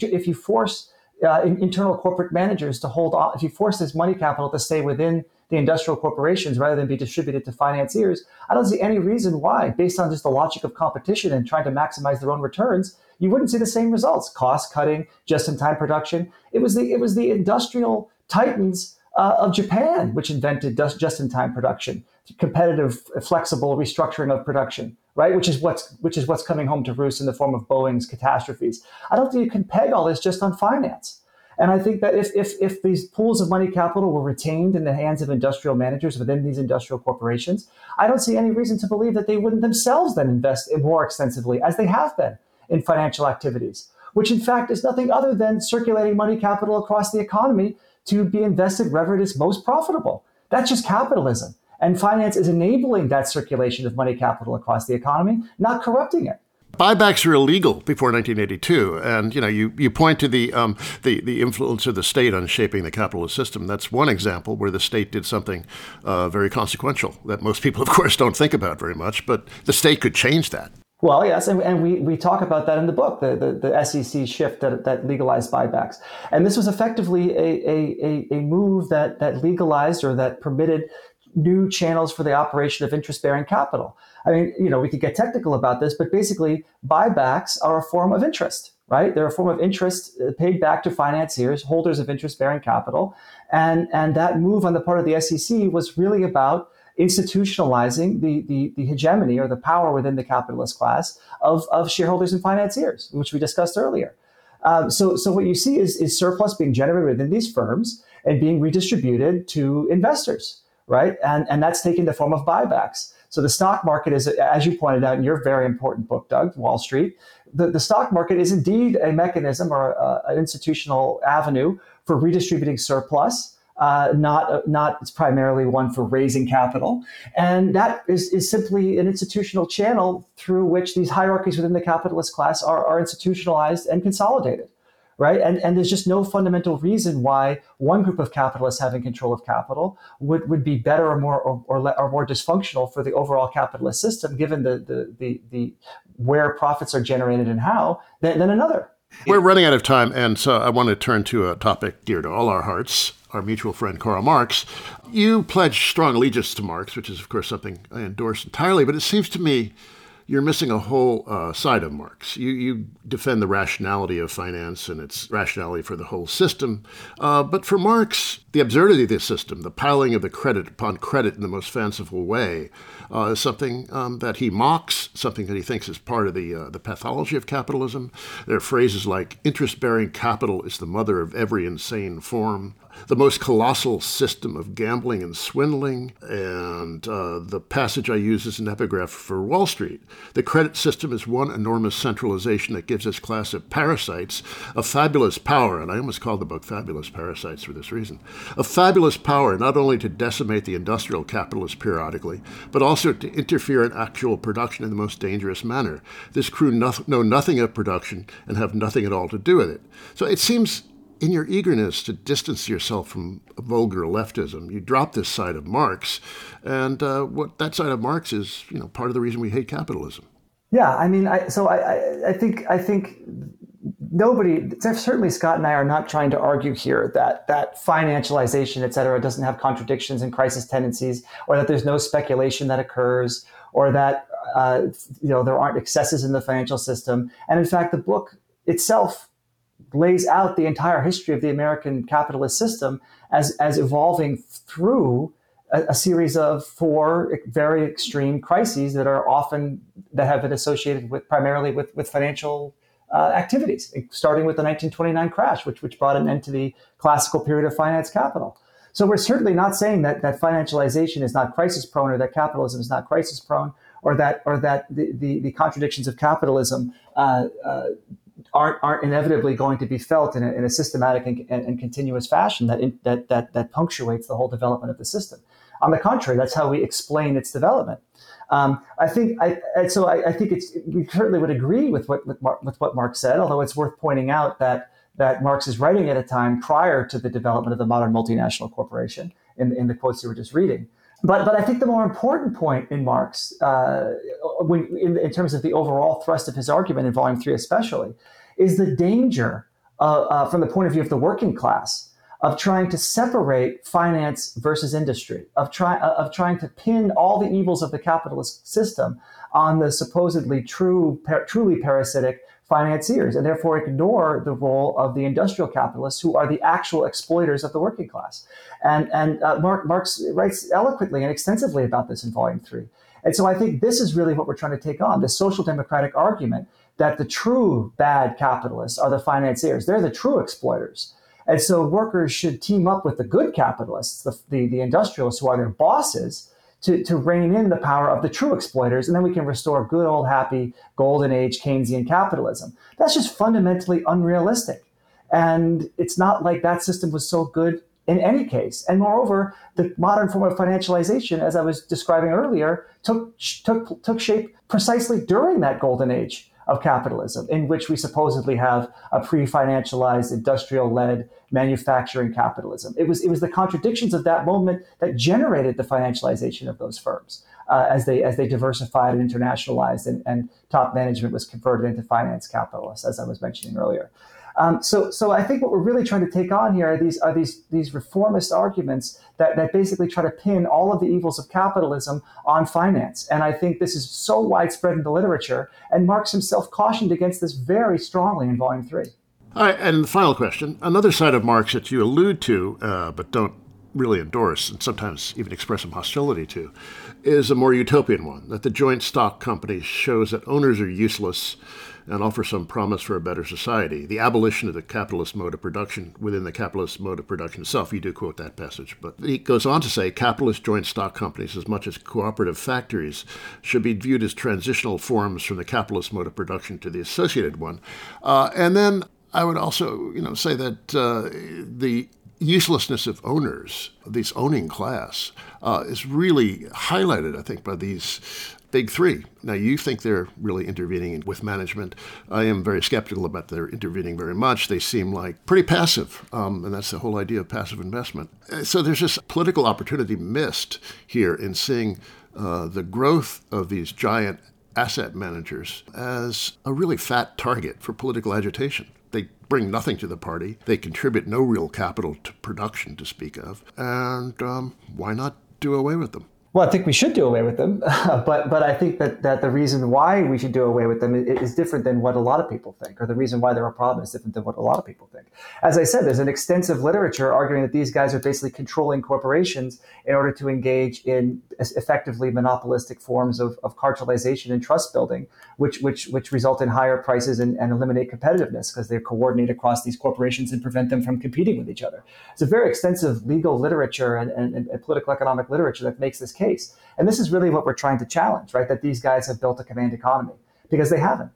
if you force uh, internal corporate managers to hold on, if you force this money capital to stay within the industrial corporations rather than be distributed to financiers, I don't see any reason why, based on just the logic of competition and trying to maximize their own returns, you wouldn't see the same results. Cost cutting, just-in-time production. It was the it was the industrial titans uh, of Japan which invented just-in-time production, competitive, flexible restructuring of production. Right, which is what's which is what's coming home to roost in the form of Boeing's catastrophes. I don't think you can peg all this just on finance. And I think that if, if, if these pools of money capital were retained in the hands of industrial managers within these industrial corporations, I don't see any reason to believe that they wouldn't themselves then invest more extensively, as they have been, in financial activities, which in fact is nothing other than circulating money capital across the economy to be invested wherever it is most profitable. That's just capitalism. And finance is enabling that circulation of money capital across the economy, not corrupting it buybacks were illegal before 1982, and you know you, you point to the, um, the the influence of the state on shaping the capitalist system. That's one example where the state did something uh, very consequential that most people, [laughs] of course, don't think about very much. But the state could change that. Well, yes, and, and we, we talk about that in the book, the, the, the SEC shift that, that legalized buybacks. And this was effectively a, a, a move that, that legalized or that permitted new channels for the operation of interest bearing capital. I mean, you know, we could get technical about this, but basically, buybacks are a form of interest, right? They're a form of interest uh, paid back to financiers, holders of interest bearing capital. And, and that move on the part of the SEC was really about institutionalizing the, the, the hegemony or the power within the capitalist class of, of shareholders and financiers, which we discussed earlier. Um, so, so what you see is, is surplus being generated within these firms and being redistributed to investors, right? And, and that's taking the form of buybacks. So the stock market is, as you pointed out in your very important book, Doug, Wall Street, the, the stock market is indeed a mechanism or a, an institutional avenue for redistributing surplus. Uh, not uh, not it's primarily one for raising capital, and that is, is simply an institutional channel through which these hierarchies within the capitalist class are, are institutionalized and consolidated right? And, and there's just no fundamental reason why one group of capitalists having control of capital would, would be better or more or, or, or more dysfunctional for the overall capitalist system, given the, the, the, the where profits are generated and how, than, than another. We're running out of time, and so I want to turn to a topic dear to all our hearts our mutual friend Karl Marx. You pledge strong allegiance to Marx, which is, of course, something I endorse entirely, but it seems to me you're missing a whole uh, side of Marx. You, you defend the rationality of finance and its rationality for the whole system. Uh, but for Marx, the absurdity of this system, the piling of the credit upon credit in the most fanciful way, uh, is something um, that he mocks, something that he thinks is part of the, uh, the pathology of capitalism. There are phrases like interest bearing capital is the mother of every insane form the most colossal system of gambling and swindling. And uh, the passage I use is an epigraph for Wall Street. The credit system is one enormous centralization that gives this class of parasites a fabulous power, and I almost called the book Fabulous Parasites for this reason, a fabulous power not only to decimate the industrial capitalists periodically, but also to interfere in actual production in the most dangerous manner. This crew no- know nothing of production and have nothing at all to do with it. So it seems in your eagerness to distance yourself from vulgar leftism, you drop this side of Marx, and uh, what that side of Marx is, you know, part of the reason we hate capitalism. Yeah, I mean, I, so I, I, I think I think nobody, certainly Scott and I are not trying to argue here that that financialization, et cetera, doesn't have contradictions and crisis tendencies, or that there's no speculation that occurs, or that uh, you know there aren't excesses in the financial system. And in fact, the book itself lays out the entire history of the American capitalist system as, as evolving through a, series of four very extreme crises that are often that have been associated with primarily with, with financial uh, activities, starting with the 1929 crash, which, which brought an end to the classical period of finance capital. So we're certainly not saying that, that financialization is not crisis prone or that capitalism is not crisis prone or that, or that the, the, the contradictions of capitalism uh, uh, aren't, aren't inevitably going to be felt in a, in a systematic and, and, and, continuous fashion that, in, that, that, that punctuates the whole development of the system. On the contrary, that's how we explain its development. Um, I think, I, so I, I, think it's, we certainly would agree with what, with, Mark, with what Marx said, although it's worth pointing out that, that Marx is writing at a time prior to the development of the modern multinational corporation in, in the quotes you were just reading. But, but I think the more important point in Marx, uh, when, in, in, terms of the overall thrust of his argument in Volume 3 especially, is the danger uh, uh, from the point of view of the working class of trying to separate finance versus industry, of, try, uh, of trying to pin all the evils of the capitalist system on the supposedly true, par- truly parasitic financiers, and therefore ignore the role of the industrial capitalists, who are the actual exploiters of the working class. And, and uh, Mark, Marx writes eloquently and extensively about this in Volume 3. And so I think this is really what we're trying to take on the social democratic argument that the true bad capitalists are the financiers. They're the true exploiters. And so workers should team up with the good capitalists, the, the, the industrialists who are their bosses, to, to rein in the power of the true exploiters. And then we can restore good old happy golden age Keynesian capitalism. That's just fundamentally unrealistic. And it's not like that system was so good in any case. And moreover, the modern form of financialization, as I was describing earlier, took, took, took shape precisely during that golden age of capitalism, in which we supposedly have a pre-financialized, industrial-led manufacturing capitalism. It was it was the contradictions of that moment that generated the financialization of those firms uh, as they as they diversified and internationalized, and, and top management was converted into finance capitalists, as I was mentioning earlier. Um, so, so I think what we're really trying to take on here are these are these these reformist arguments that that basically try to pin all of the evils of capitalism on finance. And I think this is so widespread in the literature. And Marx himself cautioned against this very strongly in Volume Three. All right, and the final question: another side of Marx that you allude to, uh, but don't really endorse and sometimes even express some hostility to, is a more utopian one that the joint stock company shows that owners are useless and offer some promise for a better society. The abolition of the capitalist mode of production within the capitalist mode of production itself. You do quote that passage. But he goes on to say capitalist joint stock companies, as much as cooperative factories, should be viewed as transitional forms from the capitalist mode of production to the associated one. Uh, and then I would also, you know, say that uh, the uselessness of owners, this owning class, uh, is really highlighted, I think, by these big three. Now, you think they're really intervening with management. I am very skeptical about their intervening very much. They seem like pretty passive, um, and that's the whole idea of passive investment. Uh, so there's this political opportunity missed here in seeing uh, the growth of these giant asset managers as a really fat target for political agitation. They bring nothing to the party. They contribute no real capital to production to speak of. And um, why not do away with them? Well, I think we should do away with them, [laughs] but but I think that, that the reason why we should do away with them is different than what a lot of people think, or the reason why they're a problem is different than what a lot of people think. As I said, there's an extensive literature arguing that these guys are basically controlling corporations in order to engage in effectively monopolistic forms of, of cartelization and trust building, which which which result in higher prices and, and eliminate competitiveness because they coordinate across these corporations and prevent them from competing with each other. It's a very extensive legal literature and, and, and political economic literature that makes this case. And this is really what we're trying to challenge, right? That these guys have built a command economy because they haven't.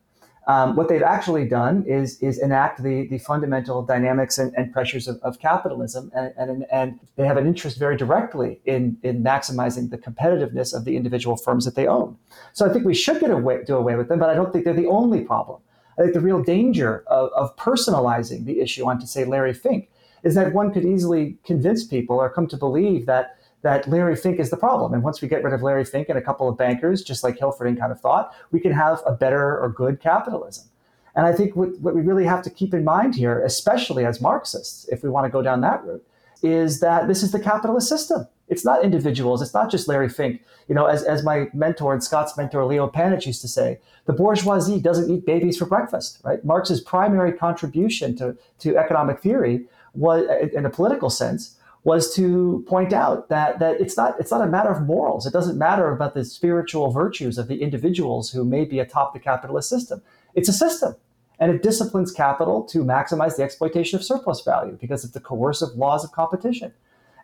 Um, what they've actually done is is enact the the fundamental dynamics and, and pressures of, of capitalism, and, and, and they have an interest very directly in in maximizing the competitiveness of the individual firms that they own. So I think we should get away do away with them, but I don't think they're the only problem. I think the real danger of, of personalizing the issue onto say Larry Fink is that one could easily convince people or come to believe that that Larry Fink is the problem. And once we get rid of Larry Fink and a couple of bankers, just like Hilferding kind of thought, we can have a better or good capitalism. And I think what, what we really have to keep in mind here, especially as Marxists, if we want to go down that route, is that this is the capitalist system. It's not individuals. It's not just Larry Fink. You know, as, as my mentor and Scott's mentor, Leo Panitch, used to say, the bourgeoisie doesn't eat babies for breakfast, right? Marx's primary contribution to, to economic theory was, in a political sense, was to point out that that it's not it's not a matter of morals. It doesn't matter about the spiritual virtues of the individuals who may be atop the capitalist system. It's a system. And it disciplines capital to maximize the exploitation of surplus value because of the coercive laws of competition.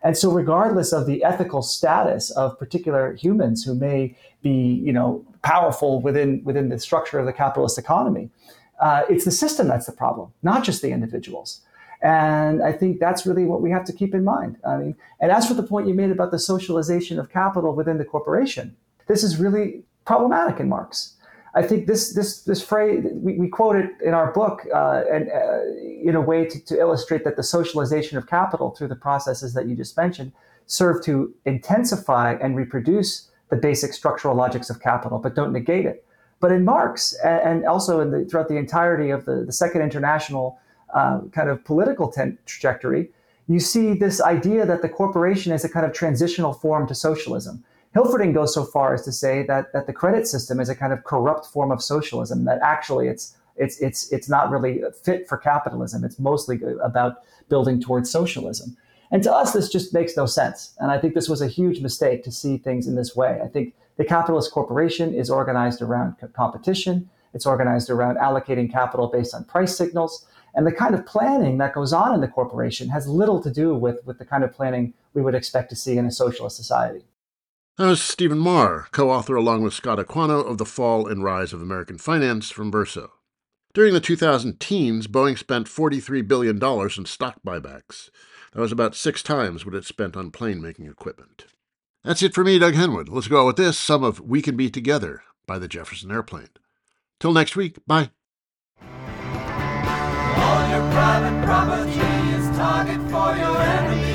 And so, regardless of the ethical status of particular humans who may be, you know, powerful within within the structure of the capitalist economy, uh, it's the system that's the problem, not just the individuals. And I think that's really what we have to keep in mind. I mean, and as for the point you made about the socialization of capital within the corporation, this is really problematic in Marx. I think this this this phrase we, we quote it in our book uh, and uh, in a way to, to, illustrate that the socialization of capital through the processes that you just mentioned serve to intensify and reproduce the basic structural logics of capital, but don't negate it. But in Marx and, and also in the, throughout the entirety of the, the Second International uh, kind of political ten- trajectory, you see this idea that the corporation is a kind of transitional form to socialism Hilferding goes so far as to say that, that the credit system is a kind of corrupt form of socialism, that actually it's, it's, it's, it's not really fit for capitalism. It's mostly about building towards socialism. And to us, this just makes no sense. And I think this was a huge mistake to see things in this way. I think the capitalist corporation is organized around competition. It's organized around allocating capital based on price signals. And the kind of planning that goes on in the corporation has little to do with, with the kind of planning we would expect to see in a socialist society. That was Stephen Maher, co author along with Scott Aquanno of The Fall and Rise of American Finance from Verso. During the 2000 teens, Boeing spent $43 billion in stock buybacks. That was about six times what it spent on plane making equipment. That's it for me, Doug Henwood. Let's go out with this some of We Can Be Together by the Jefferson Airplane. Till next week, bye. Private property is target for your enemy.